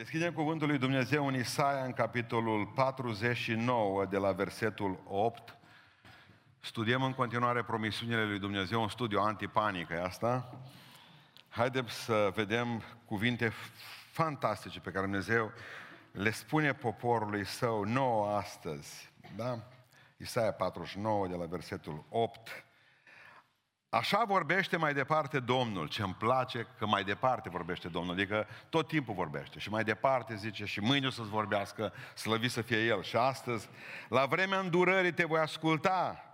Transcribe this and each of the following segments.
Deschidem cuvântul lui Dumnezeu în Isaia, în capitolul 49, de la versetul 8. Studiem în continuare promisiunile lui Dumnezeu, un studiu antipanic, e asta? Haideți să vedem cuvinte fantastice pe care Dumnezeu le spune poporului său nouă astăzi. Da? Isaia 49, de la versetul 8. Așa vorbește mai departe Domnul, ce îmi place că mai departe vorbește Domnul, adică tot timpul vorbește. Și mai departe zice și mâine o să-ți vorbească, slăvi să fie El. Și astăzi, la vremea îndurării te voi asculta.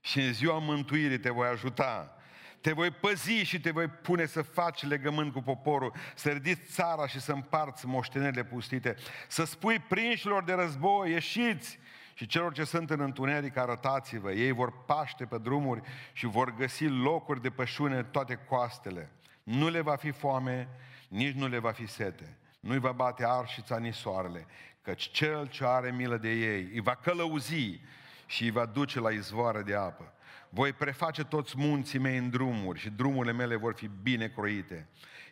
Și în ziua mântuirii te voi ajuta. Te voi păzi și te voi pune să faci legământ cu poporul, să ridici țara și să împarți moștenerile pustite, să spui prinșilor de război, ieșiți, și celor ce sunt în întuneric, arătați-vă, ei vor paște pe drumuri și vor găsi locuri de pășune toate coastele. Nu le va fi foame, nici nu le va fi sete. Nu-i va bate arșița nici soarele, căci cel ce are milă de ei îi va călăuzi și îi va duce la izvoare de apă. Voi preface toți munții mei în drumuri și drumurile mele vor fi bine croite.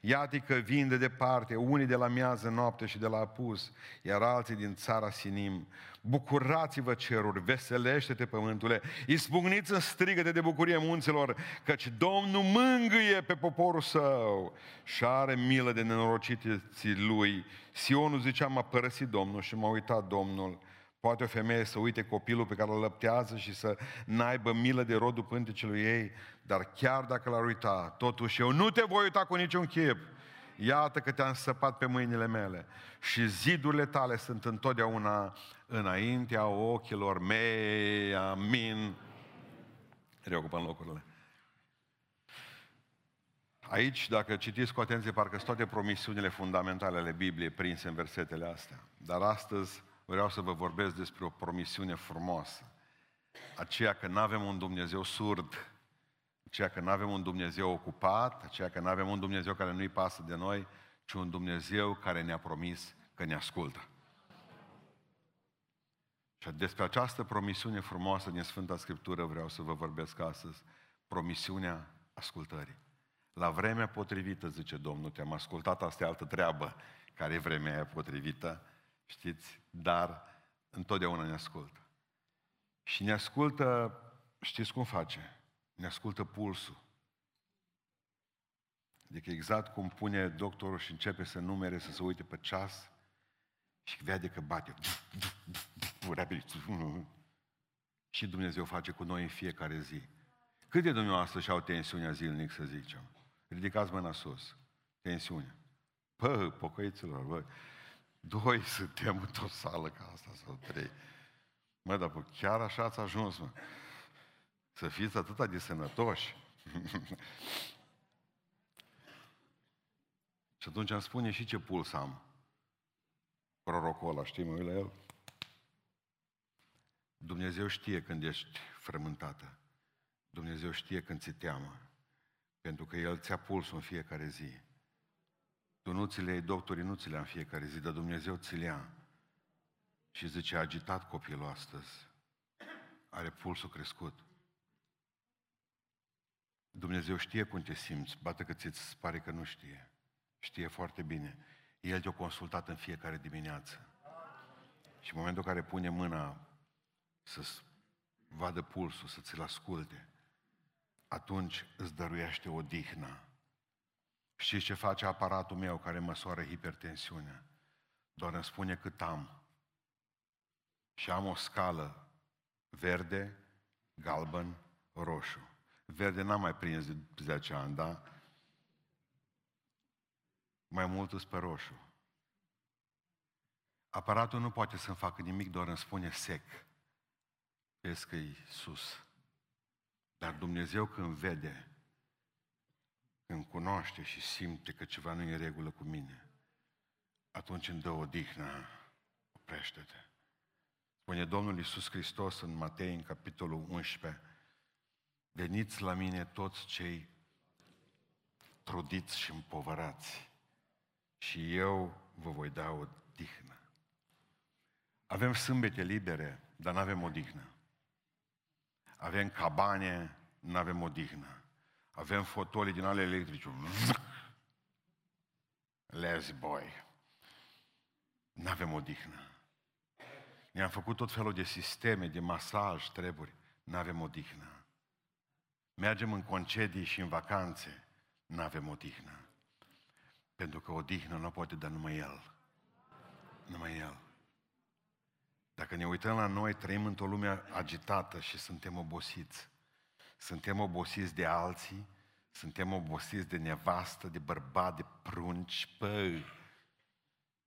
Iată că vin de departe, unii de la miază noapte și de la apus, iar alții din țara Sinim. Bucurați-vă ceruri, veselește-te pământule, izbucniți în strigăte de bucurie munților, căci Domnul mângâie pe poporul său și are milă de nenorociții lui. Sionul zicea, m-a părăsit Domnul și m-a uitat Domnul. Poate o femeie să uite copilul pe care îl lăptează și să n-aibă milă de rodul pântecelui ei, dar chiar dacă l-ar uita, totuși eu nu te voi uita cu niciun chip. Iată că te-am săpat pe mâinile mele și zidurile tale sunt întotdeauna înaintea ochilor mei. Amin. Reocupăm locurile. Aici, dacă citiți cu atenție, parcă sunt toate promisiunile fundamentale ale Bibliei prinse în versetele astea. Dar astăzi vreau să vă vorbesc despre o promisiune frumoasă. Aceea că nu avem un Dumnezeu surd, aceea că nu avem un Dumnezeu ocupat, aceea că nu avem un Dumnezeu care nu-i pasă de noi, ci un Dumnezeu care ne-a promis că ne ascultă. Și despre această promisiune frumoasă din Sfânta Scriptură vreau să vă vorbesc astăzi. Promisiunea ascultării. La vremea potrivită, zice Domnul, te-am ascultat, asta e altă treabă, care e vremea aia potrivită, știți, dar întotdeauna ne ascultă. Și ne ascultă, știți cum face? Ne ascultă pulsul. Adică exact cum pune doctorul și începe să numere, să se uite pe ceas și vede că bate. Și Dumnezeu face cu noi în fiecare zi. Cât de dumneavoastră și-au tensiunea zilnic, să zicem? Ridicați mâna sus. Tensiune. Pă, pocăiților, bă, Doi suntem într-o sală ca asta sau trei. Mă, dar chiar așa ați ajuns, mă. Să fiți atâta de sănătoși. și atunci îmi spune și ce puls am. Prorocul ăla, știi, mă la el? Dumnezeu știe când ești frământată. Dumnezeu știe când ți teamă. Pentru că El ți-a pulsul în fiecare zi. Tu nu ți le iei, doctorii nu ți le în fiecare zi, dar Dumnezeu ți le ia. Și zice, a agitat copilul astăzi. Are pulsul crescut. Dumnezeu știe cum te simți, bate că ți pare că nu știe. Știe foarte bine. El te-a consultat în fiecare dimineață. Și în momentul în care pune mâna să vadă pulsul, să ți-l asculte, atunci îți dăruiește o dihnă Știți ce face aparatul meu care măsoară hipertensiunea? Doar îmi spune cât am. Și am o scală verde, galben, roșu. Verde n-am mai prins de 10 ani, da? Mai mult pe roșu. Aparatul nu poate să-mi facă nimic, doar îmi spune sec. Vezi că e sus. Dar Dumnezeu când vede îmi cunoaște și simte că ceva nu e în regulă cu mine, atunci îmi dă o dihnă, oprește-te. Spune Domnul Iisus Hristos în Matei, în capitolul 11, veniți la mine toți cei trudiți și împovărați și eu vă voi da o dihnă. Avem sâmbete libere, dar nu avem o dihnă. Avem cabane, nu avem o dihnă. Avem fotoli din ale electrice. Les boy. avem odihnă. Ne-am făcut tot felul de sisteme, de masaj, treburi, nu avem odihnă. Mergem în concedii și în vacanțe, nu avem odihnă. Pentru că odihnă nu poate da numai El. Numai El. Dacă ne uităm la noi, trăim într-o lume agitată și suntem obosiți. Suntem obosiți de alții, suntem obosiți de nevastă, de bărbat, de prunci, pă.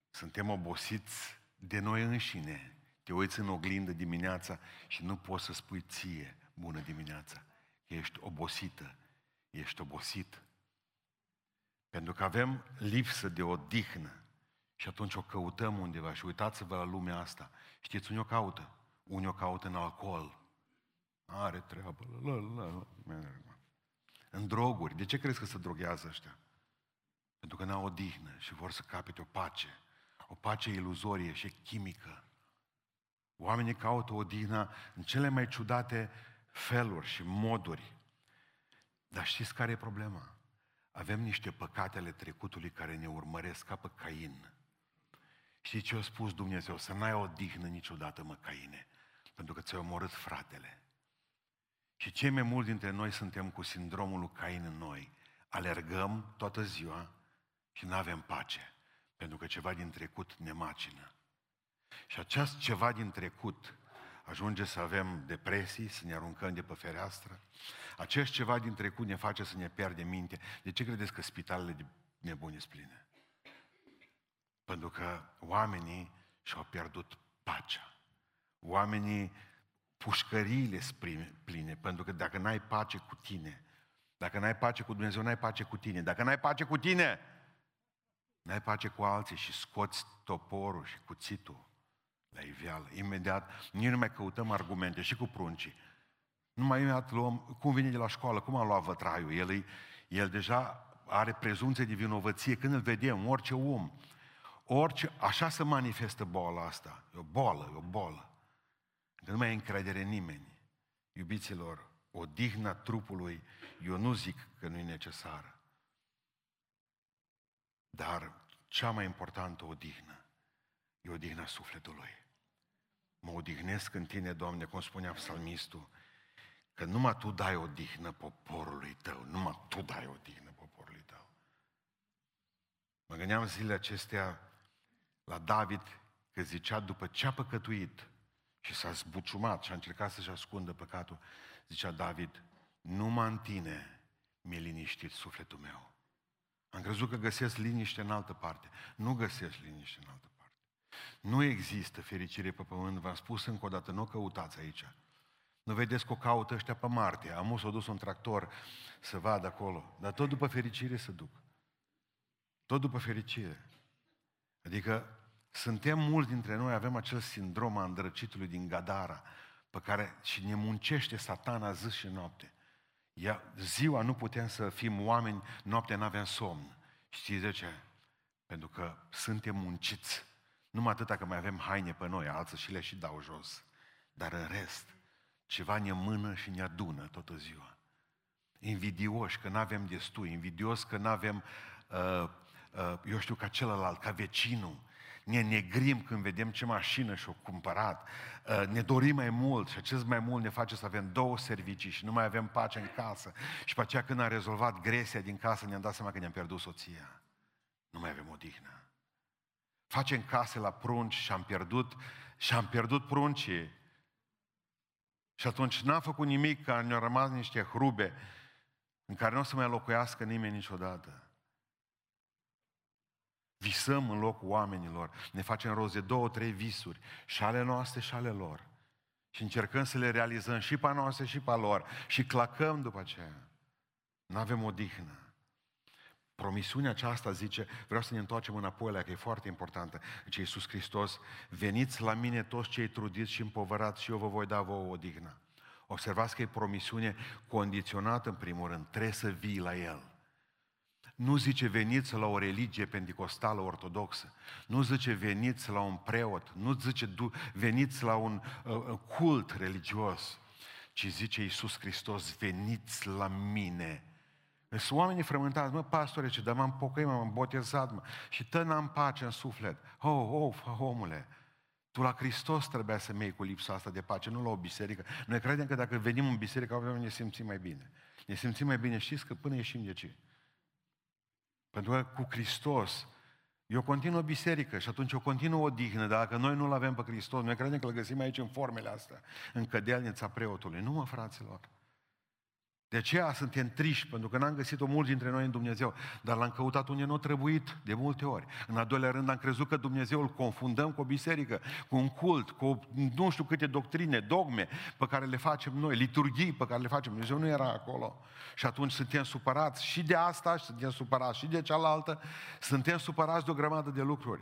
Suntem obosiți de noi înșine. Te uiți în oglindă dimineața și nu poți să spui ție bună dimineața. Ești obosită, ești obosit. Pentru că avem lipsă de odihnă. Și atunci o căutăm undeva. Și uitați-vă la lumea asta. Știți unde o caută? Unde o caută în alcool. Are treabă. La, la, la. În droguri. De ce crezi că se droghează ăștia? Pentru că n-au odihnă și vor să capete o pace. O pace iluzorie și chimică. Oamenii caută odihnă în cele mai ciudate feluri și moduri. Dar știți care e problema? Avem niște păcate ale trecutului care ne urmăresc ca pe Cain. Știi ce a spus Dumnezeu? Să n-ai odihnă niciodată, mă, Caine, pentru că ți-ai omorât fratele. Și cei mai mulți dintre noi suntem cu sindromul lui Cain în noi. Alergăm toată ziua și nu avem pace, pentru că ceva din trecut ne macină. Și acest ceva din trecut ajunge să avem depresii, să ne aruncăm de pe fereastră. Acest ceva din trecut ne face să ne pierdem minte. De ce credeți că spitalele de nebuni sunt pline? Pentru că oamenii și-au pierdut pacea. Oamenii, pușcăriile sunt pline, pentru că dacă n-ai pace cu tine, dacă n-ai pace cu Dumnezeu, n-ai pace cu tine. Dacă n-ai pace cu tine, n-ai pace cu alții și scoți toporul și cuțitul la iveală. Imediat, nici nu mai căutăm argumente și cu pruncii. Nu mai imediat luăm, cum vine de la școală, cum a luat vătraiul. El, el deja are prezumție de vinovăție când îl vedem, orice om. Orice, așa se manifestă boala asta. E o boală, e o boală. De nu mai e încredere în nimeni. Iubiților, odihna trupului, eu nu zic că nu e necesară. Dar cea mai importantă odihnă e odihna sufletului. Mă odihnesc în tine, Doamne, cum spunea psalmistul, că numai Tu dai odihnă poporului Tău, numai Tu dai odihnă poporului Tău. Mă gândeam zilele acestea la David, că zicea după ce a păcătuit și s-a zbuciumat și a încercat să-și ascundă păcatul, zicea David, numai în tine mi-e liniștit sufletul meu. Am crezut că găsesc liniște în altă parte. Nu găsesc liniște în altă parte. Nu există fericire pe pământ, v-am spus încă o dată, nu o căutați aici. Nu vedeți că o caută ăștia pe Marte. Am s-a dus un tractor să vadă acolo. Dar tot după fericire se duc. Tot după fericire. Adică suntem mulți dintre noi, avem acel sindrom a îndrăcitului din Gadara, pe care și ne muncește satana zi și noapte. Ia, ziua nu putem să fim oameni, noaptea nu avem somn. Știți de ce? Pentru că suntem munciți. Numai atâta că mai avem haine pe noi, alții și le și dau jos. Dar în rest, ceva ne mână și ne adună toată ziua. Invidioși că nu avem destui, invidios că nu avem, uh, uh, eu știu, ca celălalt, ca vecinul, ne negrim când vedem ce mașină și-o cumpărat, uh, ne dorim mai mult și acest mai mult ne face să avem două servicii și nu mai avem pace în casă. Și pe aceea când am rezolvat gresia din casă ne-am dat seama că ne-am pierdut soția. Nu mai avem odihnă. Facem case la prunci și am pierdut, și am pierdut pruncii. Și atunci n-am făcut nimic, că ne-au rămas niște hrube în care nu o să mai locuiască nimeni niciodată. Visăm în locul oamenilor, ne facem rost de două, trei visuri, și ale noastre și ale lor. Și încercăm să le realizăm și pe noastre și pe lor. Și clacăm după aceea. Nu avem odihnă. Promisiunea aceasta zice, vreau să ne întoarcem înapoi la că e foarte importantă. Zice Iisus Hristos, veniți la mine toți cei trudiți și împovărați și eu vă voi da vouă odihnă. Observați că e promisiune condiționată în primul rând, trebuie să vii la El. Nu zice veniți la o religie pentecostală ortodoxă. Nu zice veniți la un preot. Nu zice veniți la un uh, uh, cult religios. Ci zice Iisus Hristos, veniți la mine Sunt oamenii frământați, mă, pastore, ce, dar m-am pocăit, m-am botezat, mă, și tă n-am pace în suflet. Oh, oh, omule, tu la Hristos trebuia să mei cu lipsa asta de pace, nu la o biserică. Noi credem că dacă venim în biserică, ne simțim mai bine. Ne simțim mai bine, știți că până ieșim de ce? Pentru că cu Hristos E o continuă biserică și atunci o continuă odihnă, dar dacă noi nu-L avem pe Hristos, noi credem că Îl găsim aici în formele astea, în cădelnița preotului. Nu mă, fraților. De aceea suntem triști, pentru că n-am găsit-o mulți dintre noi în Dumnezeu, dar l-am căutat unde nu a trebuit, de multe ori. În al doilea rând am crezut că Dumnezeu îl confundăm cu o biserică, cu un cult, cu nu știu câte doctrine, dogme pe care le facem noi, liturghii pe care le facem. Dumnezeu nu era acolo. Și atunci suntem supărați și de asta, și suntem supărați și de cealaltă, suntem supărați de o grămadă de lucruri.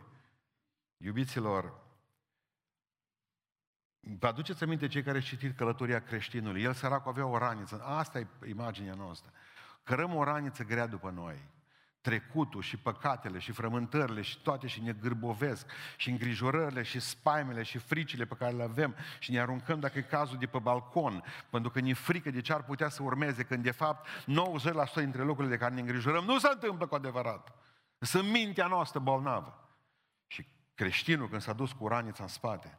Iubiților, Vă aduceți aminte cei care citit călătoria creștinului? El săracul avea o raniță. Asta e imaginea noastră. Cărăm o raniță grea după noi. Trecutul și păcatele și frământările și toate și ne gârbovesc și îngrijorările și spaimele și fricile pe care le avem și ne aruncăm dacă e cazul de pe balcon pentru că ne frică de ce ar putea să urmeze când de fapt 90% dintre lucrurile de care ne îngrijorăm nu se întâmplă cu adevărat. Sunt mintea noastră bolnavă. Și creștinul când s-a dus cu ranița în spate,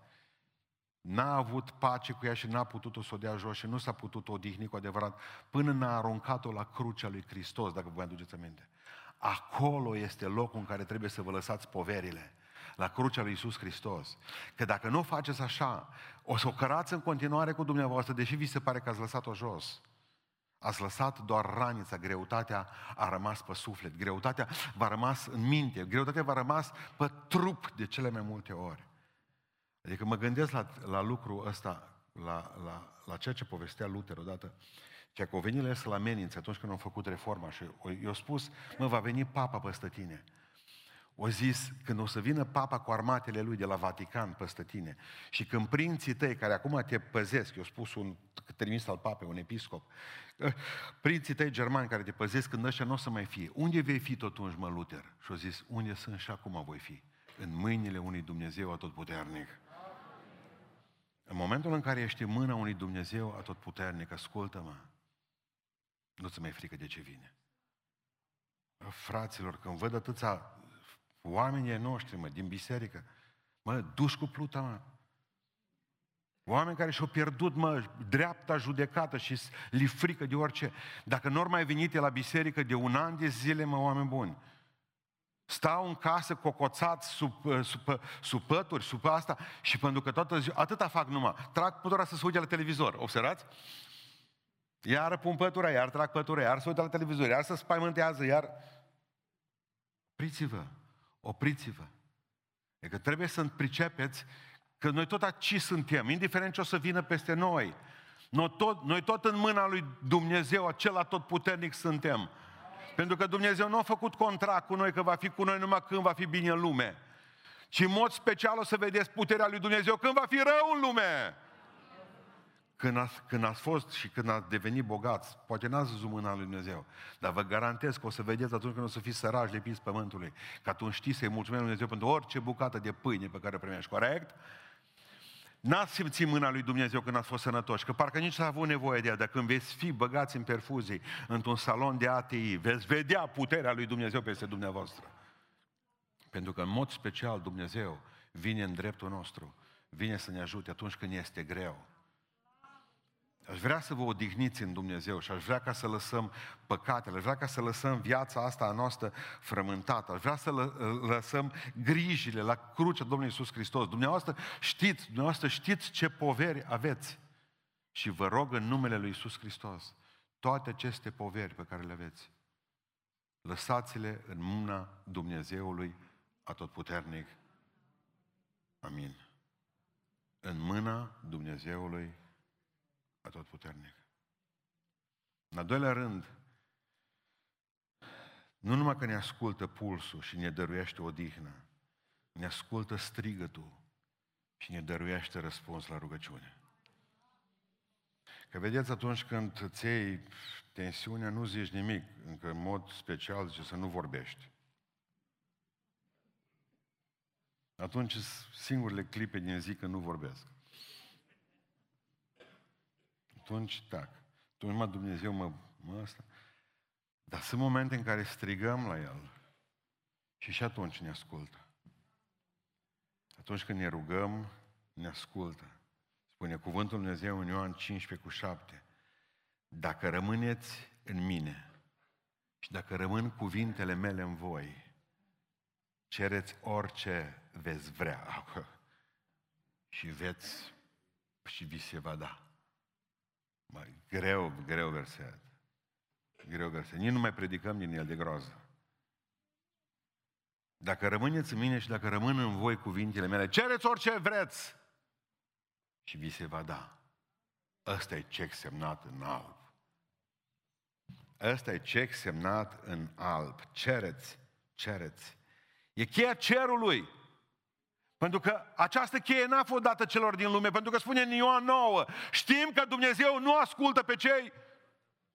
N-a avut pace cu ea și n-a putut-o să o dea jos și nu s-a putut odihni cu adevărat până n-a aruncat-o la crucea lui Hristos, dacă vă aduceți aminte. Acolo este locul în care trebuie să vă lăsați poverile. La crucea lui Iisus Hristos. Că dacă nu faceți așa, o să o cărați în continuare cu dumneavoastră, deși vi se pare că ați lăsat-o jos. Ați lăsat doar ranița, greutatea a rămas pe suflet, greutatea va rămas în minte, greutatea va rămas pe trup de cele mai multe ori. Adică mă gândesc la, la lucrul ăsta, la, la, la ceea ce povestea Luther odată, ceea că o venit la el să-l amenințe atunci când au făcut reforma și i-a spus, mă, va veni papa peste tine. O zis, când o să vină papa cu armatele lui de la Vatican peste tine și când prinții tăi, care acum te păzesc, eu spus un trimis al papei, un episcop, eh, prinții tăi germani care te păzesc când ăștia nu o să mai fie, unde vei fi totunci, mă, Luther? Și au zis, unde sunt și acum voi fi? În mâinile unui Dumnezeu atotputernic. În momentul în care ești în mâna unui Dumnezeu atotputernic, ascultă-mă, nu-ți mai frică de ce vine. Fraților, când văd atâția oamenii noștri, mă, din biserică, mă, duși cu pluta, mă. Oameni care și-au pierdut, mă, dreapta judecată și li frică de orice. Dacă nu mai venit la biserică de un an de zile, mă, oameni buni, Stau în casă cocoțați sub, uh, sub, uh, sub pături, sub asta și pentru că toată ziua, atâta fac numai. Trag pătura să se uite la televizor, observați? Iar pun pătura, iar trag pătura, iar se uită la televizor, iar se spaimântează, iar... Opriți-vă, opriți-vă. E că trebuie să pricepeți că noi tot aici suntem, indiferent ce o să vină peste noi. Noi tot, noi tot în mâna lui Dumnezeu, acela tot puternic suntem. Pentru că Dumnezeu nu a făcut contract cu noi că va fi cu noi numai când va fi bine în lume. Ci în mod special o să vedeți puterea lui Dumnezeu când va fi rău în lume. Când ați, când ați fost și când ați devenit bogați, poate n-ați văzut mâna lui Dumnezeu, dar vă garantez că o să vedeți atunci când o să fiți sărași lipiți pământului, că atunci știți să-i mulțumim lui Dumnezeu pentru orice bucată de pâine pe care o primești, corect? N-ați simțit mâna lui Dumnezeu când ați fost sănătoși, că parcă nici n-a avut nevoie de ea, dar când veți fi băgați în perfuzii într-un salon de ATI, veți vedea puterea lui Dumnezeu peste dumneavoastră. Pentru că în mod special Dumnezeu vine în dreptul nostru, vine să ne ajute atunci când este greu. Aș vrea să vă odihniți în Dumnezeu și aș vrea ca să lăsăm păcatele, aș vrea ca să lăsăm viața asta a noastră frământată, aș vrea să lăsăm grijile la crucea Domnului Iisus Hristos. Dumneavoastră știți, dumneavoastră știți ce poveri aveți. Și vă rog în numele Lui Iisus Hristos, toate aceste poveri pe care le aveți, lăsați-le în mâna Dumnezeului Atotputernic. Amin. În mâna Dumnezeului atotputernic. În al doilea rând, nu numai că ne ascultă pulsul și ne dăruiește odihnă, ne ascultă strigătul și ne dăruiește răspuns la rugăciune. Că vedeți, atunci când îți iei tensiunea, nu zici nimic, încă în mod special zice să nu vorbești. Atunci singurele clipe din zi când nu vorbesc atunci tac. Atunci, mă, Dumnezeu, mă, mă asta. Dar sunt momente în care strigăm la El și și atunci ne ascultă. Atunci când ne rugăm, ne ascultă. Spune cuvântul Dumnezeu în Ioan 15 cu 7. Dacă rămâneți în mine și dacă rămân cuvintele mele în voi, cereți orice veți vrea și veți și vi se va da. Mai greu, greu verset. Greu verset. Nici nu mai predicăm din el de groază. Dacă rămâneți în mine și dacă rămân în voi cuvintele mele, cereți orice vreți și vi se va da. Ăsta e cec semnat în alb. Ăsta e cec semnat în alb. Cereți, cereți. E cheia cerului. Pentru că această cheie n-a fost dată celor din lume, pentru că spune în Ioan 9, știm că Dumnezeu nu ascultă pe cei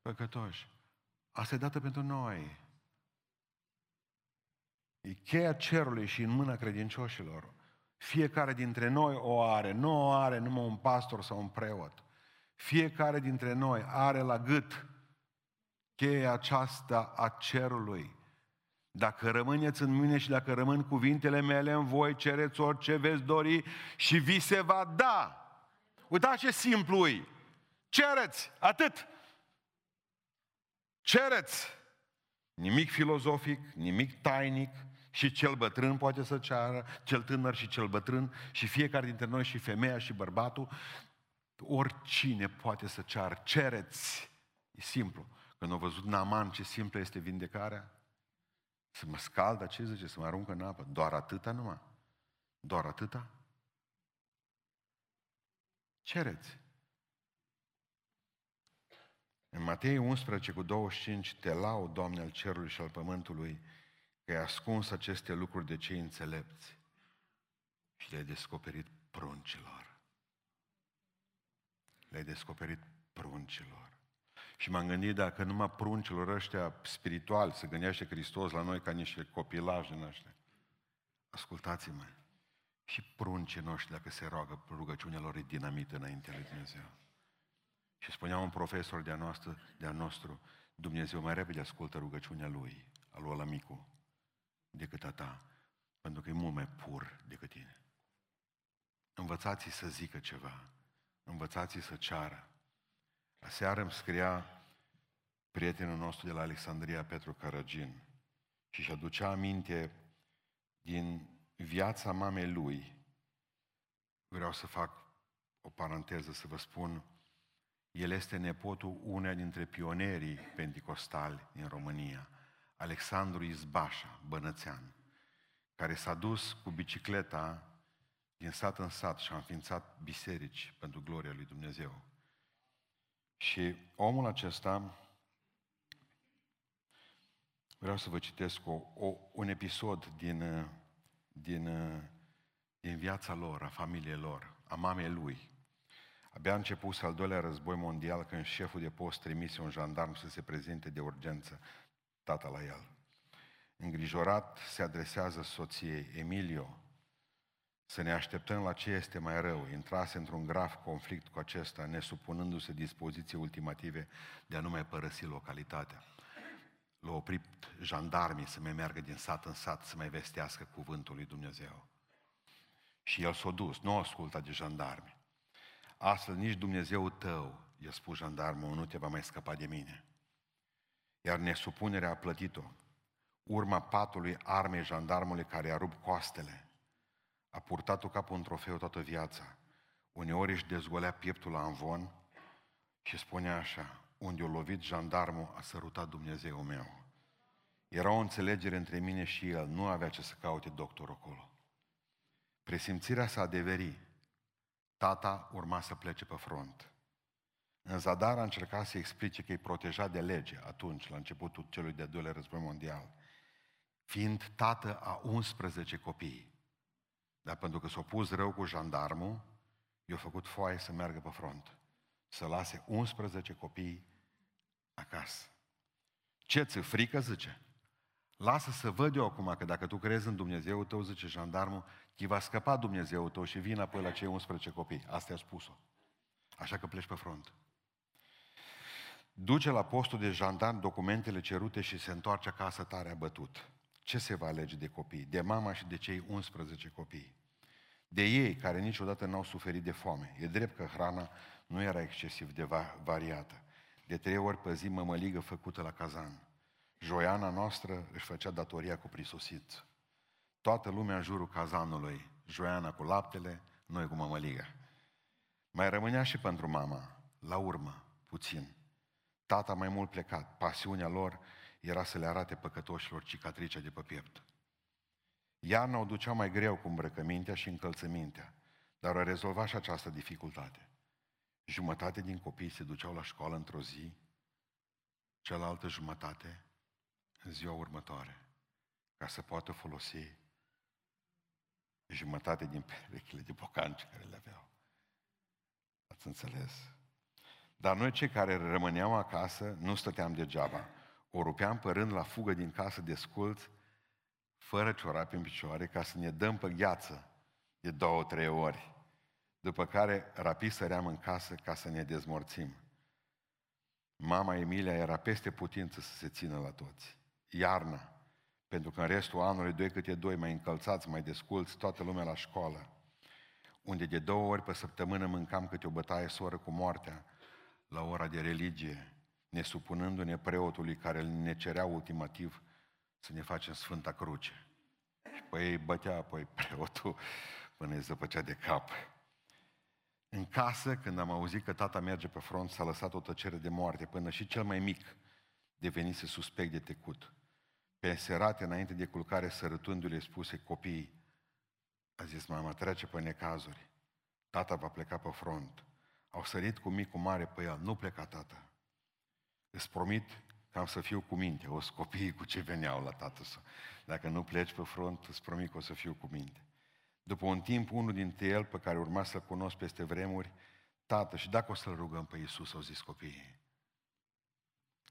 păcătoși. Asta e dată pentru noi. E cheia cerului și în mâna credincioșilor. Fiecare dintre noi o are. Nu o are numai un pastor sau un preot. Fiecare dintre noi are la gât cheia aceasta a cerului. Dacă rămâneți în mine și dacă rămân cuvintele mele în voi, cereți orice veți dori și vi se va da. Uitați ce simplu e. Cereți, atât. Cereți. Nimic filozofic, nimic tainic, și cel bătrân poate să ceară, cel tânăr și cel bătrân, și fiecare dintre noi, și femeia și bărbatul, oricine poate să ceară. Cereți. E simplu. Când au văzut Naman ce simplă este vindecarea, să mă scaldă, ce zice, să mă aruncă în apă. Doar atâta numai? Doar atâta? Cereți. În Matei 11 cu 25, te lau, Doamne, al cerului și al pământului, că ai ascuns aceste lucruri de cei înțelepți și le-ai descoperit pruncilor. Le-ai descoperit pruncilor. Și m-am gândit dacă numai pruncilor ăștia spirituali se gândește Hristos la noi ca niște copilași din ăștia. Ascultați-mă. Și pruncii noștri, dacă se roagă, rugăciunea lor e dinamită înainte lui Dumnezeu. Și spunea un profesor de-a, noastră, de-a nostru, Dumnezeu mai repede ascultă rugăciunea lui, a lui Alamicu, decât a ta, pentru că e mult mai pur decât tine. Învățați să zică ceva, învățați să ceară. Aseară îmi scria prietenul nostru de la Alexandria, Petru Caragin, și își aducea aminte din viața mamei lui. Vreau să fac o paranteză, să vă spun, el este nepotul uneia dintre pionerii pentecostali din România, Alexandru Izbașa, bănățean, care s-a dus cu bicicleta din sat în sat și a înființat biserici pentru gloria lui Dumnezeu. Și omul acesta, vreau să vă citesc o, o, un episod din, din, din viața lor, a familiei lor, a mamei lui. Abia a început al doilea război mondial când șeful de post trimise un jandarm să se prezinte de urgență tata la el. Îngrijorat se adresează soției, Emilio, să ne așteptăm la ce este mai rău. Intrase într-un grav conflict cu acesta, nesupunându-se dispoziții ultimative de a nu mai părăsi localitatea. L-a oprit jandarmii să mai meargă din sat în sat să mai vestească cuvântul lui Dumnezeu. Și el s-a dus, nu a ascultat de jandarmi. Astfel nici Dumnezeu tău, i-a spus jandarmul, nu te va mai scăpa de mine. Iar nesupunerea a plătit-o. Urma patului armei jandarmului care a rupt coastele, a purtat-o ca pe un trofeu toată viața. Uneori își dezgolea pieptul la anvon și spunea așa, unde o lovit jandarmul, a sărutat Dumnezeu meu. Era o înțelegere între mine și el, nu avea ce să caute doctor acolo. Presimțirea s-a adeverit. Tata urma să plece pe front. În zadar a încercat să explice că e protejat de lege atunci, la începutul celui de-al doilea război mondial, fiind tată a 11 copii. Dar pentru că s-a pus rău cu jandarmul, i-a făcut foaie să meargă pe front. Să lase 11 copii acasă. Ce ți frică, zice? Lasă să văd eu acum că dacă tu crezi în Dumnezeu tău, zice jandarmul, ti va scăpa Dumnezeu tău și vin apoi la cei 11 copii. Asta i-a spus-o. Așa că pleci pe front. duce la postul de jandarm documentele cerute și se întoarce acasă tare abătut. Ce se va alege de copii? De mama și de cei 11 copii. De ei care niciodată n-au suferit de foame. E drept că hrana nu era excesiv de va- variată. De trei ori pe zi mămăligă făcută la cazan. Joiana noastră își făcea datoria cu prisosit. Toată lumea în jurul cazanului. Joiana cu laptele, noi cu mămăliga. Mai rămânea și pentru mama, la urmă, puțin. Tata mai mult plecat, pasiunea lor era să le arate păcătoșilor cicatricea de pe piept. Iarna o ducea mai greu cu îmbrăcămintea și încălțămintea, dar o rezolva și această dificultate. Jumătate din copii se duceau la școală într-o zi, cealaltă jumătate în ziua următoare, ca să poată folosi jumătate din perechile de bocanci care le aveau. Ați înțeles? Dar noi cei care rămâneam acasă nu stăteam degeaba. O rupeam părând la fugă din casă de sculți, fără ciorapi în picioare, ca să ne dăm pe gheață de două, trei ori. După care rapid săream în casă ca să ne dezmorțim. Mama Emilia era peste putință să se țină la toți. Iarna, pentru că în restul anului, doi câte doi, mai încălțați, mai desculți, toată lumea la școală, unde de două ori pe săptămână mâncam câte o bătaie soră cu moartea, la ora de religie, ne supunându-ne preotului care ne cerea ultimativ să ne facem Sfânta Cruce. Și pe ei bătea apoi preotul până îi zăpăcea de cap. În casă, când am auzit că tata merge pe front, s-a lăsat o tăcere de moarte, până și cel mai mic devenise suspect de tecut. Pe serate, înainte de culcare, sărătându-le, spuse copiii, a zis mama, trece pe necazuri. Tata va pleca pe front. Au sărit cu micul mare pe el. Nu pleca tata. Îți promit că am să fiu cu minte. O să copiii cu ce veneau la tată. Dacă nu pleci pe front, îți promit că o să fiu cu minte. După un timp, unul dintre el, pe care urma să-l cunosc peste vremuri, tată, și dacă o să-l rugăm pe Iisus, au zis copiii.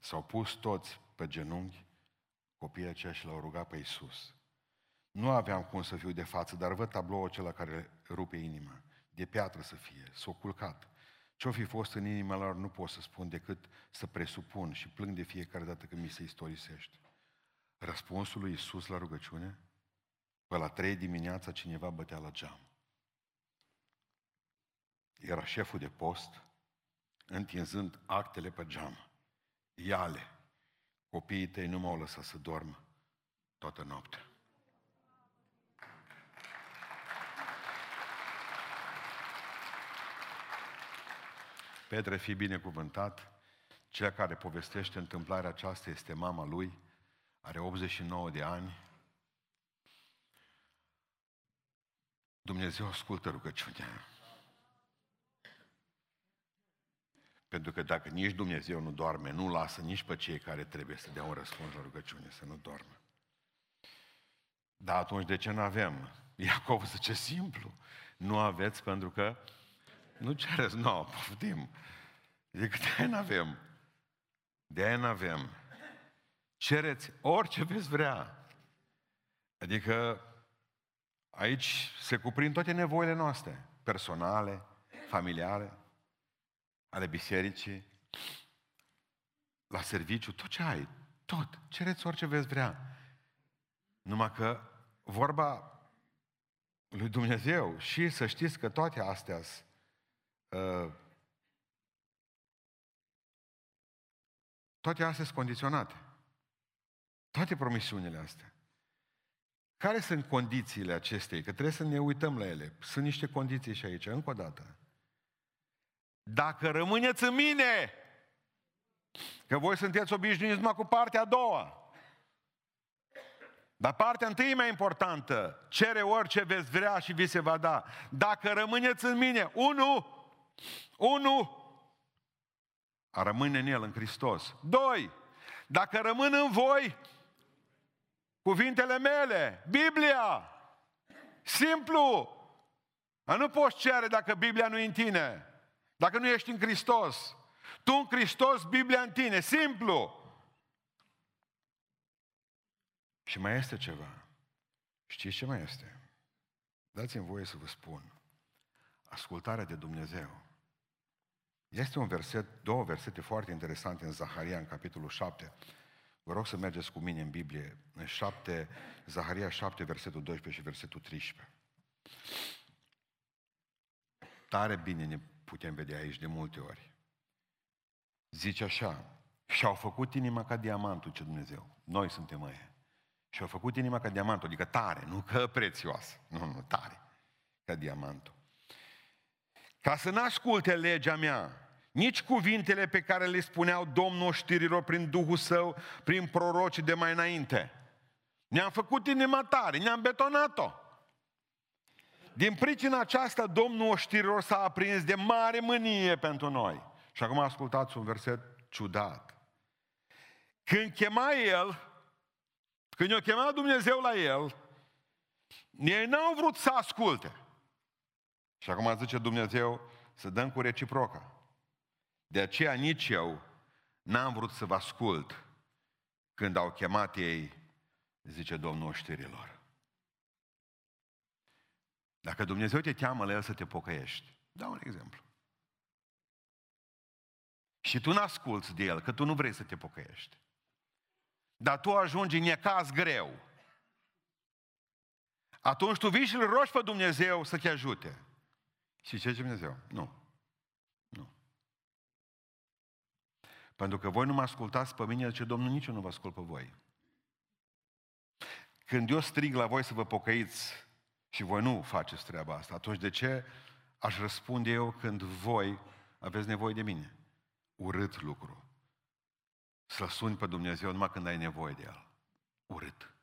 S-au pus toți pe genunchi, copiii aceia și l-au rugat pe Iisus. Nu aveam cum să fiu de față, dar văd tabloul acela care rupe inima. De piatră să fie, s-o culcat. Ce-o fi fost în inima lor nu pot să spun decât să presupun și plâng de fiecare dată când mi se istorisește. Răspunsul lui Iisus la rugăciune? Pe la trei dimineața cineva bătea la geam. Era șeful de post, întinzând actele pe geam. Iale, copiii tăi nu m-au lăsat să dorm toată noaptea. Petre, fi binecuvântat. Cea care povestește întâmplarea aceasta este mama lui, are 89 de ani. Dumnezeu ascultă rugăciunea. Pentru că dacă nici Dumnezeu nu doarme, nu lasă nici pe cei care trebuie să dea un răspuns la rugăciune să nu doarmă. Dar atunci de ce nu avem? Iacov zice simplu. Nu aveți pentru că nu cereți nouă, poftim. Zic, de-aia n-avem. De-aia n-avem. Cereți orice veți vrea. Adică aici se cuprind toate nevoile noastre, personale, familiale, ale bisericii, la serviciu, tot ce ai, tot. Cereți orice veți vrea. Numai că vorba lui Dumnezeu și să știți că toate astea Uh, toate astea sunt condiționate. Toate promisiunile astea. Care sunt condițiile acestei? Că trebuie să ne uităm la ele. Sunt niște condiții și aici, încă o dată. Dacă rămâneți în mine, că voi sunteți obișnuiți numai cu partea a doua. Dar partea întâi e mai importantă. Cere orice veți vrea și vi se va da. Dacă rămâneți în mine, unu. Unu, A rămâne în El, în Hristos. 2. Dacă rămân în voi, cuvintele mele, Biblia, simplu, a nu poți cere dacă Biblia nu e în tine, dacă nu ești în Hristos. Tu în Hristos, Biblia în tine, simplu. Și mai este ceva. Știți ce mai este? Dați-mi voie să vă spun. Ascultarea de Dumnezeu Este un verset, două versete foarte interesante în Zaharia, în capitolul 7. Vă rog să mergeți cu mine în Biblie, în 7, Zaharia 7, versetul 12 și versetul 13. Tare bine ne putem vedea aici de multe ori. Zice așa, și-au făcut inima ca diamantul ce Dumnezeu. Noi suntem aia. Și-au făcut inima ca diamantul, adică tare, nu că prețioasă. Nu, nu, tare. Ca diamantul. Ca să n-asculte legea mea, nici cuvintele pe care le spuneau Domnul știrilor prin Duhul Său, prin prorocii de mai înainte. Ne-am făcut inima tare, ne-am betonat-o. Din pricina aceasta, Domnul oștirilor s-a aprins de mare mânie pentru noi. Și acum ascultați un verset ciudat. Când chema El, când i-a chemat Dumnezeu la El, ei n-au vrut să asculte. Și acum zice Dumnezeu să dăm cu reciproca. De aceea nici eu n-am vrut să vă ascult când au chemat ei, zice Domnul oștirilor. Dacă Dumnezeu te cheamă la El să te pocăiești, dau un exemplu. Și tu n-asculți de El, că tu nu vrei să te pocăiești. Dar tu ajungi în necaz greu. Atunci tu vii și îl rogi pe Dumnezeu să te ajute. Și ce zice Dumnezeu? Nu. Nu. Pentru că voi nu mă ascultați pe mine, ce Domnul nici eu nu vă ascult pe voi. Când eu strig la voi să vă pocăiți și voi nu faceți treaba asta, atunci de ce aș răspunde eu când voi aveți nevoie de mine? Urât lucru. Să suni pe Dumnezeu numai când ai nevoie de El. Urât.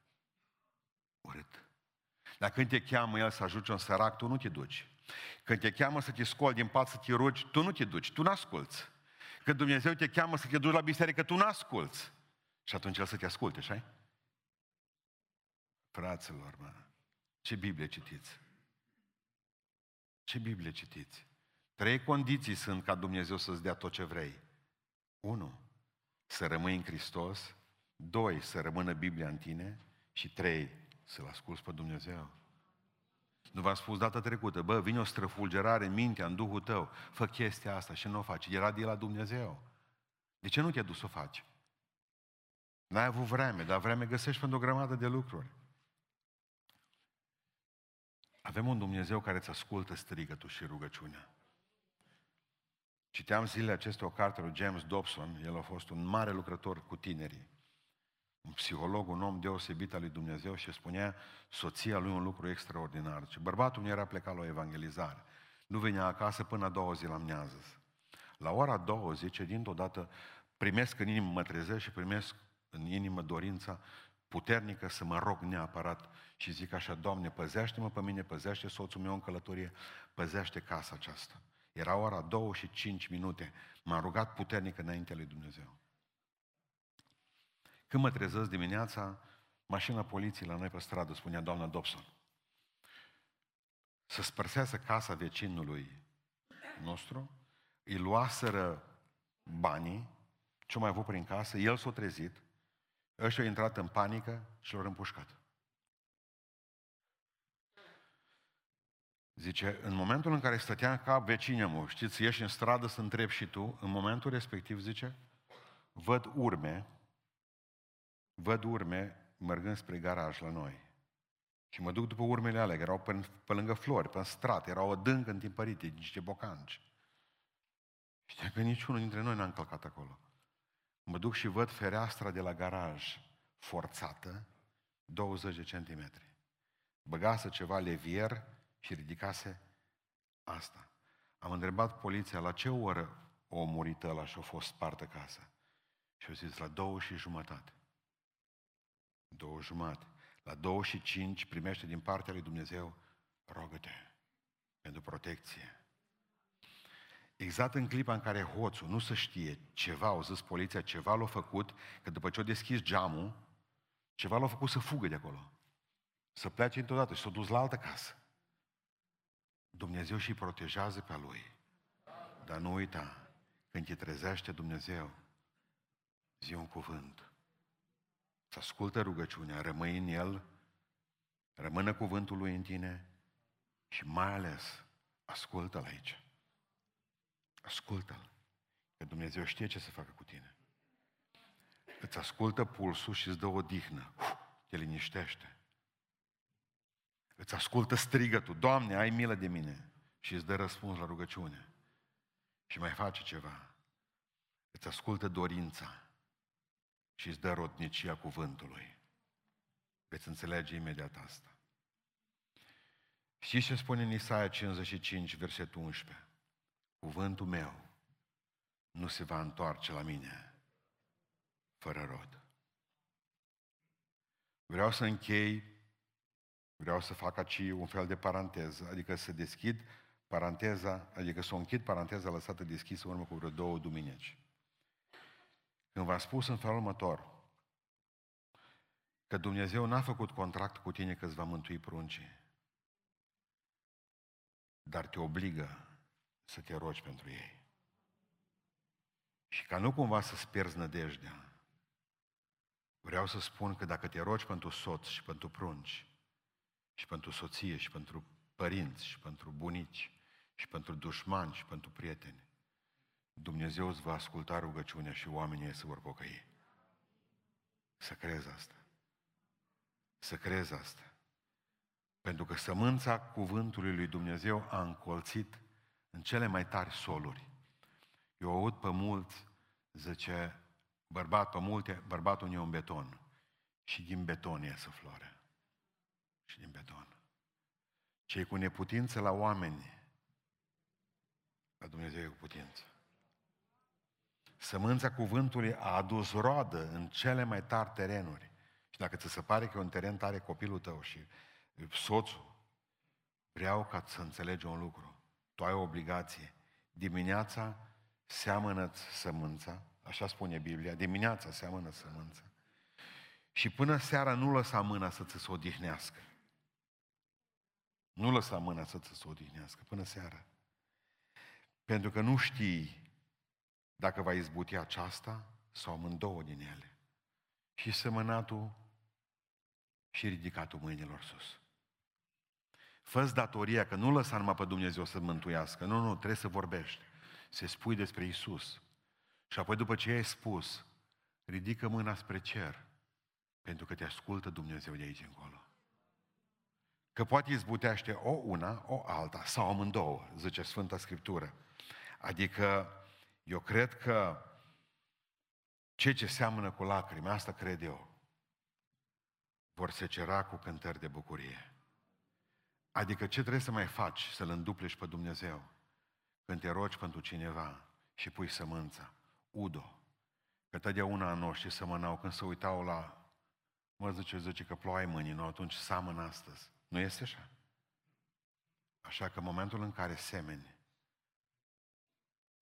Urât. Dar când te cheamă El să ajungi un sărac, tu nu te duci. Când te cheamă să te scoli din pat, să te rogi, tu nu te duci, tu n-asculți. Când Dumnezeu te cheamă să te duci la biserică, tu n-asculți. Și atunci El să te asculte, așa Fraților, mă, ce Biblie citiți? Ce Biblie citiți? Trei condiții sunt ca Dumnezeu să-ți dea tot ce vrei. Unu, să rămâi în Hristos. Doi, să rămână Biblia în tine. Și trei, să-L asculți pe Dumnezeu. Nu v-am spus data trecută, bă, vine o străfulgerare în mintea, în Duhul tău, fă chestia asta și nu o faci. Era de la Dumnezeu. De ce nu te-a dus să o faci? N-ai avut vreme, dar vreme găsești pentru o grămadă de lucruri. Avem un Dumnezeu care îți ascultă strigătul și rugăciunea. Citeam zilele acestea o carte lui James Dobson, el a fost un mare lucrător cu tinerii, un psiholog, un om deosebit al lui Dumnezeu și spunea soția lui un lucru extraordinar. Și bărbatul nu era plecat la o evangelizare. Nu venea acasă până a doua zi la mnează. La ora 20, dintr-o dată, primesc în inimă, mă trezesc și primesc în inimă dorința puternică să mă rog neapărat și zic așa, Doamne, păzește-mă pe mine, păzește soțul meu în călătorie, păzește casa aceasta. Era ora 2 și 5 minute. M-am rugat puternic înaintea lui Dumnezeu. Când mă trezesc dimineața, mașina poliției la noi pe stradă, spunea doamna Dobson, să spărsească casa vecinului nostru, îi luaseră banii, ce mai avut prin casă, el s-a trezit, ăștia au intrat în panică și l-au împușcat. Zice, în momentul în care stătea ca vecinea mă, știți, ieși în stradă să întrebi și tu, în momentul respectiv, zice, văd urme, văd urme mergând spre garaj la noi. Și mă duc după urmele alea, erau pe, pe lângă flori, pe strat, erau adânc întimpărite, niște bocanci. Știa că niciunul dintre noi n-a încălcat acolo. Mă duc și văd fereastra de la garaj forțată, 20 de centimetri. Băgase ceva levier și ridicase asta. Am întrebat poliția la ce oră o murit ăla și a fost spartă casa. Și au zis la două și jumătate. Două jumate. La două și cinci primește din partea lui Dumnezeu, rogă-te pentru protecție. Exact în clipa în care hoțul nu se știe ceva, au zis poliția, ceva l-a făcut, că după ce a deschis geamul, ceva l-a făcut să fugă de acolo. Să plece într-o dată și s-a dus la altă casă. Dumnezeu și protejează pe lui. Dar nu uita, când te trezește Dumnezeu, zi un cuvânt. Să ascultă rugăciunea, rămâi în el, rămână cuvântul lui în tine și mai ales ascultă-l aici. Ascultă-l. Că Dumnezeu știe ce să facă cu tine. Îți ascultă pulsul și îți dă o dihnă. Te liniștește. Îți ascultă strigătul. Doamne, ai milă de mine. Și îți dă răspuns la rugăciune. Și mai face ceva. Îți ascultă dorința și îți dă rodnicia cuvântului. Veți înțelege imediat asta. Știți ce spune în Isaia 55, versetul 11? Cuvântul meu nu se va întoarce la mine fără rod. Vreau să închei, vreau să fac aici un fel de paranteză, adică să deschid paranteza, adică să o închid paranteza lăsată deschisă în urmă cu vreo două duminici. Când v-am spus în felul următor, că Dumnezeu n-a făcut contract cu tine că îți va mântui pruncii, dar te obligă să te rogi pentru ei. Și ca nu cumva să-ți pierzi nădejdea, vreau să spun că dacă te rogi pentru soț și pentru prunci, și pentru soție, și pentru părinți, și pentru bunici, și pentru dușmani, și pentru prieteni, Dumnezeu îți va asculta rugăciunea și oamenii se vor pocăi. Să crezi asta. Să crezi asta. Pentru că sămânța cuvântului lui Dumnezeu a încolțit în cele mai tari soluri. Eu aud pe mulți, zice, bărbat pe multe, bărbatul e un beton. Și din beton iese floare. Și din beton. Cei cu neputință la oameni, la Dumnezeu e cu putință. Sămânța cuvântului a adus roadă în cele mai tari terenuri. Și dacă ți se pare că e un teren tare copilul tău și soțul, vreau ca să înțelegi un lucru. Tu ai o obligație. Dimineața seamănă sămânța, așa spune Biblia, dimineața seamănă sămânța. Și până seara nu lăsa mâna să ți se odihnească. Nu lăsa mâna să ți se odihnească până seara. Pentru că nu știi dacă va izbuti aceasta sau amândouă din ele. Și semănatul și ridicatul mâinilor sus. fă datoria că nu lăsa numai pe Dumnezeu să mântuiască. Nu, nu, trebuie să vorbești. Să spui despre Isus. Și apoi după ce ai spus, ridică mâna spre cer. Pentru că te ascultă Dumnezeu de aici încolo. Că poate izbutește o una, o alta, sau amândouă, zice Sfânta Scriptură. Adică eu cred că ce ce seamănă cu lacrimi, asta cred eu, vor se cera cu cântări de bucurie. Adică ce trebuie să mai faci să-L înduplești pe Dumnezeu când te rogi pentru cineva și pui sămânța? Udo. Că totdeauna a noștri sămânau când se uitau la... Mă zice, zice că ploaie mâini, nu? Atunci seamănă astăzi. Nu este așa? Așa că în momentul în care semeni,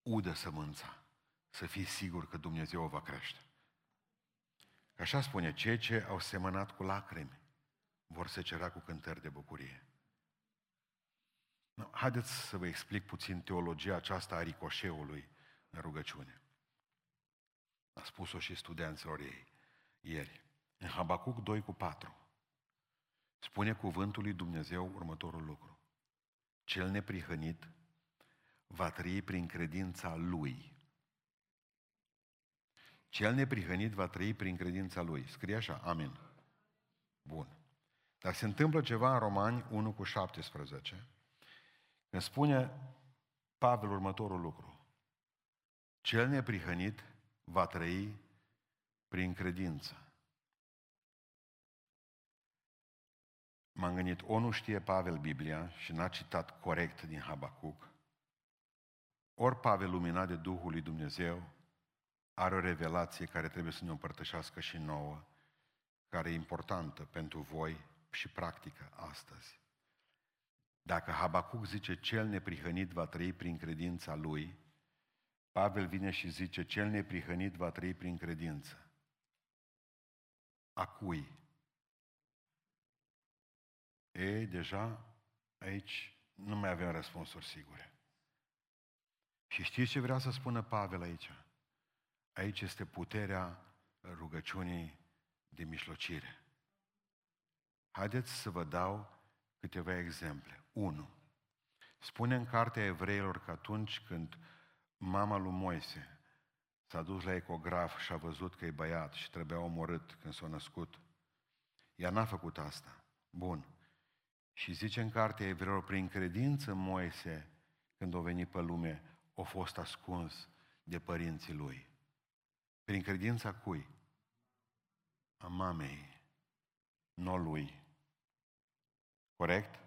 udă sămânța, să fii sigur că Dumnezeu o va crește. Așa spune, cei ce au semănat cu lacrimi vor se cera cu cântări de bucurie. No, haideți să vă explic puțin teologia aceasta a ricoșeului în rugăciune. A spus-o și studenților ei ieri. În Habacuc 2 cu 4 spune cuvântul lui Dumnezeu următorul lucru. Cel neprihănit va trăi prin credința lui. Cel neprihănit va trăi prin credința lui. Scrie așa, amin. Bun. Dar se întâmplă ceva în Romani 1 cu 17, când spune Pavel următorul lucru. Cel neprihănit va trăi prin credință. M-am gândit, o nu știe Pavel Biblia și n-a citat corect din Habacuc, ori Pavel, luminat de Duhul lui Dumnezeu, are o revelație care trebuie să ne împărtășească și nouă, care e importantă pentru voi și practică astăzi. Dacă Habacuc zice cel neprihănit va trăi prin credința lui, Pavel vine și zice cel neprihănit va trăi prin credință. A cui? Ei, deja aici nu mai avem răspunsuri sigure. Și știți ce vrea să spună Pavel aici? Aici este puterea rugăciunii de mișlocire. Haideți să vă dau câteva exemple. 1. Spune în cartea evreilor că atunci când mama lui Moise S-a dus la ecograf și a văzut că e băiat și trebuia omorât când s-a născut. Ea n-a făcut asta. Bun. Și zice în cartea evreilor, prin credință Moise, când a venit pe lume, a fost ascuns de părinții lui. Prin credința cui? A mamei, nu lui. Corect?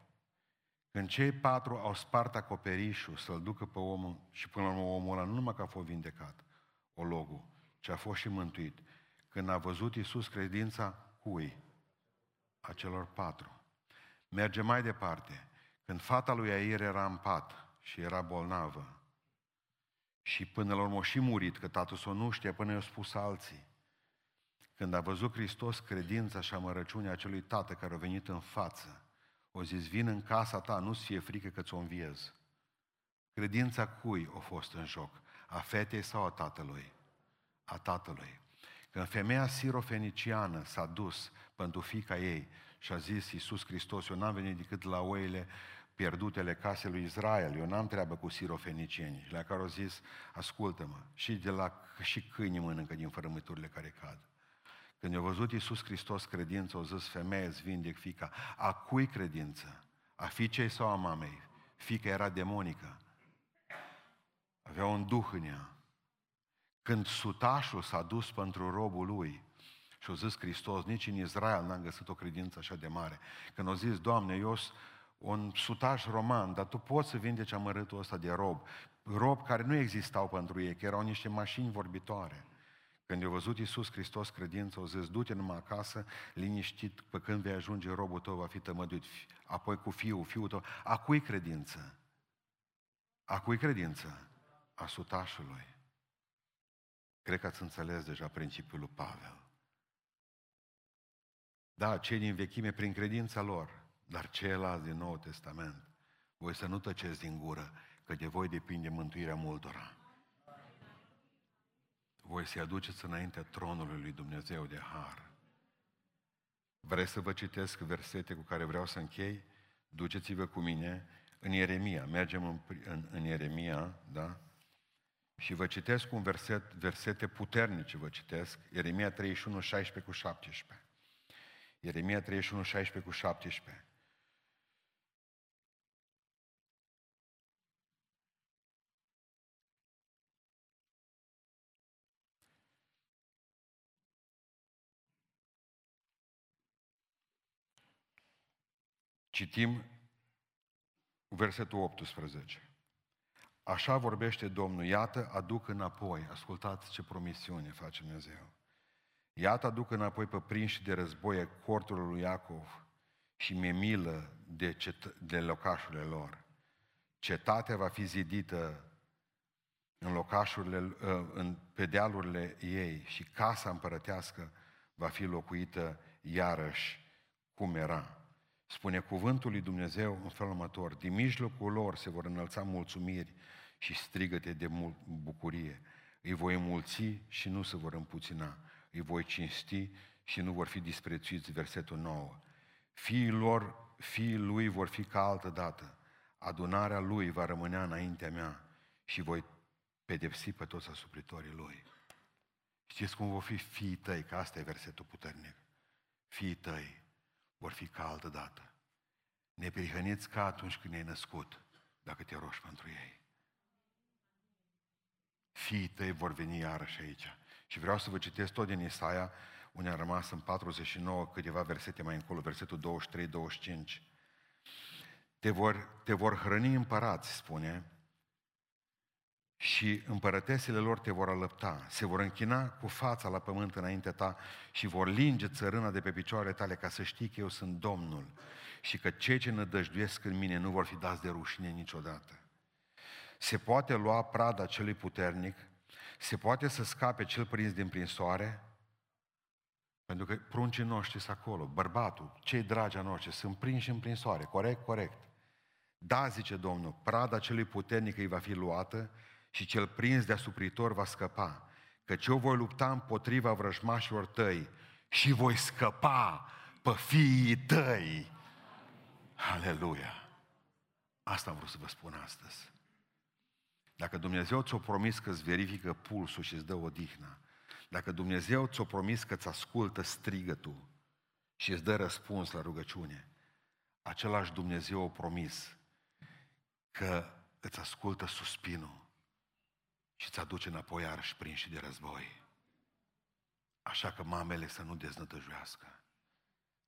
Când cei patru au spart acoperișul să-l ducă pe omul și până la urmă omul ăla nu numai că a fost vindecat, ologul, ci a fost și mântuit. Când a văzut Iisus credința cui? A celor patru. Merge mai departe. Când fata lui Air era în pat și era bolnavă și până la urmă și murit, că tatăl s-o nu știe până i-a spus alții. Când a văzut Hristos credința și amărăciunea acelui tată care a venit în față, o zis, vin în casa ta, nu-ți fie frică că ți-o înviez. Credința cui a fost în joc? A fetei sau a tatălui? A tatălui. Când femeia sirofeniciană s-a dus pentru fica ei și a zis Iisus Hristos, eu n-am venit decât la oile pierdutele casei lui Israel, eu n-am treabă cu sirofenicieni. La care au zis, ascultă-mă, și, de la, și câinii mănâncă din fărămăturile care cad. Când a văzut Iisus Hristos credință, au zis, femeie, îți vindec fica. A cui credință? A fiicei sau a mamei? Fica era demonică. Avea un duh în ea. Când sutașul s-a dus pentru robul lui, și a zis Hristos, nici în Israel n-am găsit o credință așa de mare. Când a zis, Doamne, eu sunt un sutaș roman, dar tu poți să vindeci amărâtul ăsta de rob. Rob care nu existau pentru ei, că erau niște mașini vorbitoare. Când a văzut Iisus Hristos credință, o zis, du-te numai acasă, liniștit, pe când vei ajunge, robul tău va fi tămăduit. Apoi cu fiul, fiul tău. A cui credință? A cui credință? A sutașului. Cred că ați înțeles deja principiul lui Pavel. Da, cei din vechime prin credința lor, dar ceilalți din Nou Testament, voi să nu tăceți din gură, că de voi depinde mântuirea multora voi să-i aduceți înaintea tronului lui Dumnezeu de har. Vreți să vă citesc versete cu care vreau să închei? Duceți-vă cu mine în Ieremia. Mergem în, în, în Ieremia, da? Și vă citesc un verset, versete puternice, vă citesc. Ieremia 31, 16 cu 17. Ieremia 31, 16 cu 17. Citim versetul 18. Așa vorbește Domnul, iată, aduc înapoi, ascultați ce promisiune face Dumnezeu. Iată, aduc înapoi pe prinși de război corturile lui Iacov și mi-e milă de, cet- de locașurile lor. Cetatea va fi zidită în locașurile, în pedealurile ei și casa împărătească va fi locuită iarăși cum era. Spune cuvântul lui Dumnezeu în felul următor, din mijlocul lor se vor înălța mulțumiri și strigăte de bucurie. Îi voi mulți și nu se vor împuțina. Îi voi cinsti și nu vor fi disprețuiți. Versetul 9. Fiii lor, fiii lui vor fi ca altă dată. Adunarea lui va rămânea înaintea mea și voi pedepsi pe toți asupritorii lui. Știți cum vor fi fiii tăi, că asta e versetul puternic. Fiii tăi vor fi ca altă dată. Neprihăniți ca atunci când ne-ai născut, dacă te roși pentru ei. Fiii tăi vor veni iarăși aici. Și vreau să vă citesc tot din Isaia, unde a rămas în 49 câteva versete mai încolo, versetul 23-25. Te vor, te vor hrăni împărați, spune, și împărătesele lor te vor alăpta, se vor închina cu fața la pământ înaintea ta și vor linge țărâna de pe picioarele tale ca să știi că eu sunt Domnul și că cei ce nădăjduiesc în mine nu vor fi dați de rușine niciodată. Se poate lua prada celui puternic, se poate să scape cel prins din prinsoare, pentru că pruncii noștri sunt acolo, bărbatul, cei dragi a noștri, sunt prinși în prinsoare, corect? Corect. Da, zice Domnul, prada celui puternic îi va fi luată și cel prins de asupritor va scăpa. Căci eu voi lupta împotriva vrăjmașilor tăi și voi scăpa pe fiii tăi. Aleluia! Asta am vrut să vă spun astăzi. Dacă Dumnezeu ți-o promis că îți verifică pulsul și îți dă odihnă, dacă Dumnezeu ți-o promis că îți ascultă strigătul și îți dă răspuns la rugăciune, același Dumnezeu a promis că îți ascultă suspinul și îți aduce înapoi iarăși prinși de război. Așa că mamele să nu deznădăjuiască,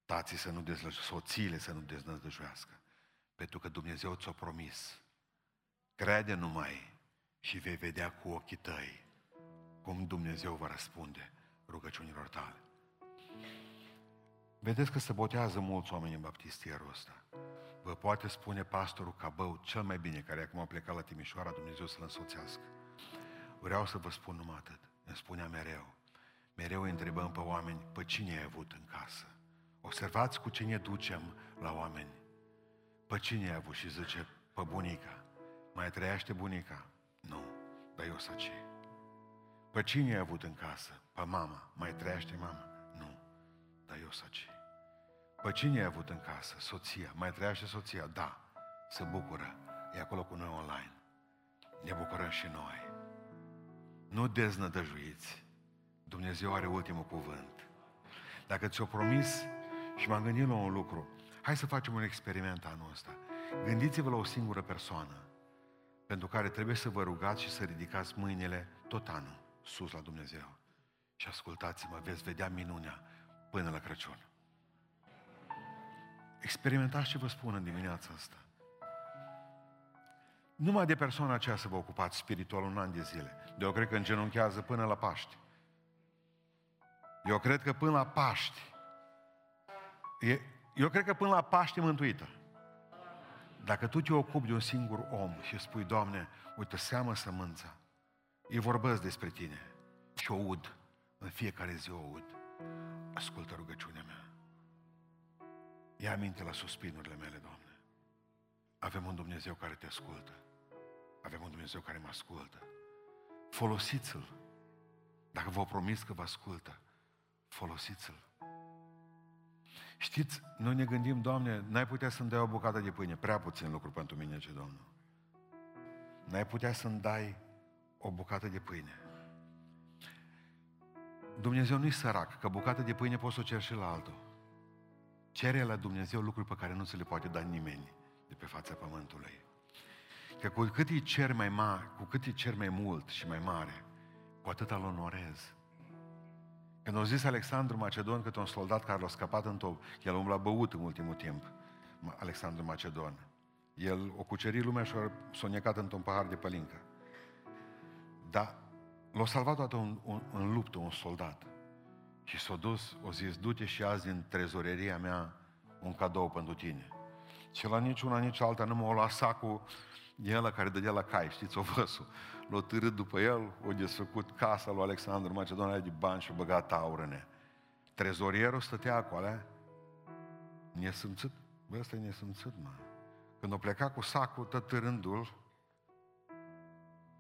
tații să nu deznădăjuiască, soțiile să nu deznădăjuiască, pentru că Dumnezeu ți-a promis. Crede numai și vei vedea cu ochii tăi cum Dumnezeu va răspunde rugăciunilor tale. Vedeți că se botează mulți oameni în baptistierul ăsta. Vă poate spune pastorul Cabău cel mai bine, care acum a plecat la Timișoara, Dumnezeu să-l însoțească. Vreau să vă spun numai atât. Îmi spunea mereu. Mereu îi întrebăm pe oameni, pe cine ai avut în casă? Observați cu cine ducem la oameni. Pe cine ai avut? Și zice, pe bunica. Mai trăiește bunica? Nu, dar eu să ce? Pe cine ai avut în casă? Pe mama. Mai trăiește mama? Nu, dar eu să ce? Pe cine ai avut în casă? Soția. Mai trăiește soția? Da, se bucură. E acolo cu noi online. Ne bucurăm și noi. Nu deznădăjuiți. Dumnezeu are ultimul cuvânt. Dacă ți-o promis și m-am gândit la un lucru, hai să facem un experiment anul ăsta. Gândiți-vă la o singură persoană pentru care trebuie să vă rugați și să ridicați mâinile tot anul sus la Dumnezeu. Și ascultați-mă, veți vedea minunea până la Crăciun. Experimentați ce vă spun în dimineața asta. Numai de persoana aceea să vă ocupați spiritual un an de zile. De eu cred că îngenunchează până la Paști. Eu cred că până la Paști, eu cred că până la Paști e mântuită. Dacă tu te ocupi de un singur om și spui, Doamne, uite, seamă sămânța, îi vorbesc despre tine și o ud, în fiecare zi o ud, ascultă rugăciunea mea. Ia aminte la suspinurile mele, Doamne. Avem un Dumnezeu care te ascultă. Avem un Dumnezeu care mă ascultă. Folosiți-l. Dacă vă promis că vă ascultă, folosiți-l. Știți, noi ne gândim, Doamne, n-ai putea să-mi dai o bucată de pâine, prea puțin lucru pentru mine, ce Domnul. N-ai putea să-mi dai o bucată de pâine. Dumnezeu nu-i sărac, că bucată de pâine poți să o ceri și la altul. Cere la Dumnezeu lucruri pe care nu se le poate da nimeni de pe fața pământului. Că cu cât îi cer mai mare, cu cât îi cer mai mult și mai mare, cu atât îl onorez. Când au zis Alexandru Macedon că un soldat care l-a scăpat în top, el umbla băut în ultimul timp, Alexandru Macedon. El o cucerit lumea și a sonecat într-un pahar de pălincă. Dar l-a salvat toată un, un, în luptă un soldat. Și s-a dus, o zis, du-te și azi din trezoreria mea un cadou pentru tine. Și la niciuna, nici alta nu m-a luat sacul de ăla care dădea la cai, știți, o văsul. L-a târât după el, o desfăcut casa lui Alexandru Macedon, de bani și băgat aur în ea. Trezorierul stătea acolo, nesâmțit. Bă, ăsta e nesâmțit, mă. Când o pleca cu sacul, tot târându-l,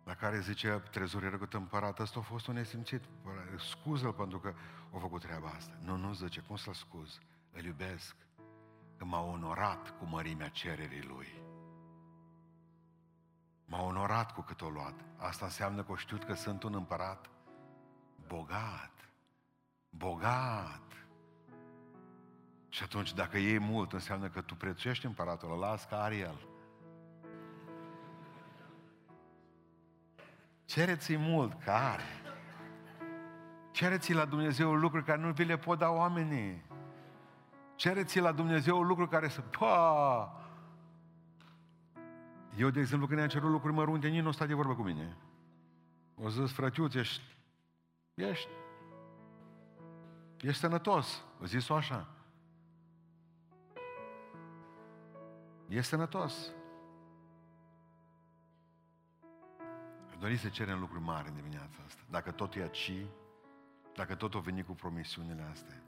la care zice trezorierul cu împărat, ăsta a fost un nesimțit, scuză-l pentru că a făcut treaba asta. Nu, nu zice, cum să-l scuz? Îl iubesc, că m-a onorat cu mărimea cererii lui. M-a onorat cu cât o luat. Asta înseamnă că o știut că sunt un împărat bogat. Bogat. Și atunci, dacă e mult, înseamnă că tu prețuiești împăratul, îl las ca are el. Cereți-i mult, care? Cereți-i la Dumnezeu lucruri care nu vi le pot da oamenii. Cereți-i la Dumnezeu lucruri care să... Pa! Eu, de exemplu, când i-am cerut lucruri mărunte, nici nu a stat de vorbă cu mine. O zis, frătiuț, ești, ești, ești sănătos. O zis-o așa. Ești sănătos. dori să cerem lucruri mari în dimineața asta. Dacă tot e aici, dacă tot o veni cu promisiunile astea.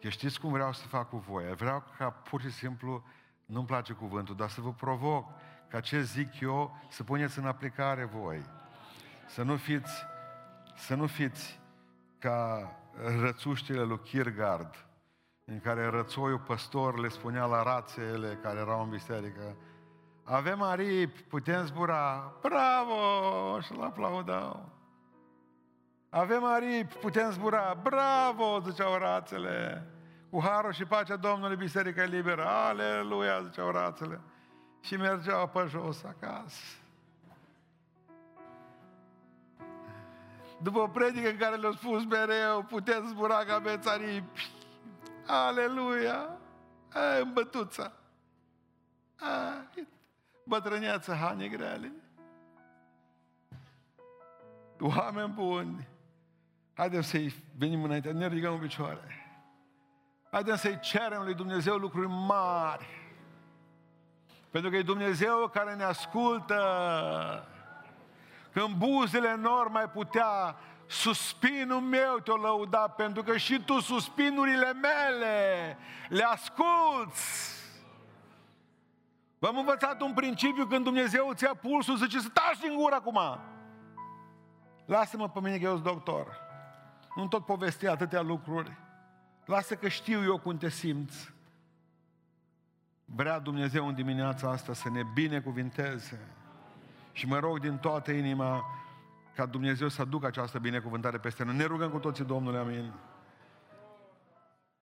Că știți cum vreau să fac cu voi? Vreau ca pur și simplu, nu-mi place cuvântul, dar să vă provoc ca ce zic eu să puneți în aplicare voi. Să nu fiți, să nu fiți ca rățuștile lui Kiergard, în care rățoiul păstor le spunea la rațele care erau în biserică, Avem aripi, putem zbura. Bravo! Și-l aplaudau. Avem aripi, putem zbura. Bravo! Ziceau rațele. Cu harul și pacea Domnului Biserica Liberă. Aleluia! Ziceau rațele. Și mergeau pe jos acasă. După o predică în care le-au spus mereu, puteți zbura ca aveți aripi. Aleluia! Ai, în bătuța. Ai, bătrâneață, hane grele. Oameni buni, haideți să-i venim înainte, ne ridicăm în picioare. Haideți să-i cerem lui Dumnezeu lucruri mari. Pentru că e Dumnezeu care ne ascultă. Când buzele nor mai putea, suspinul meu te-o lăuda, pentru că și tu suspinurile mele le asculți. V-am învățat un principiu când Dumnezeu îți ia pulsul, zice să taci din gură acum. Lasă-mă pe mine că eu sunt doctor. Nu tot povesti atâtea lucruri. Lasă că știu eu cum te simți. Vrea Dumnezeu în dimineața asta să ne binecuvinteze. Și mă rog din toată inima ca Dumnezeu să aducă această binecuvântare peste noi. Ne rugăm cu toții, Domnule, amin.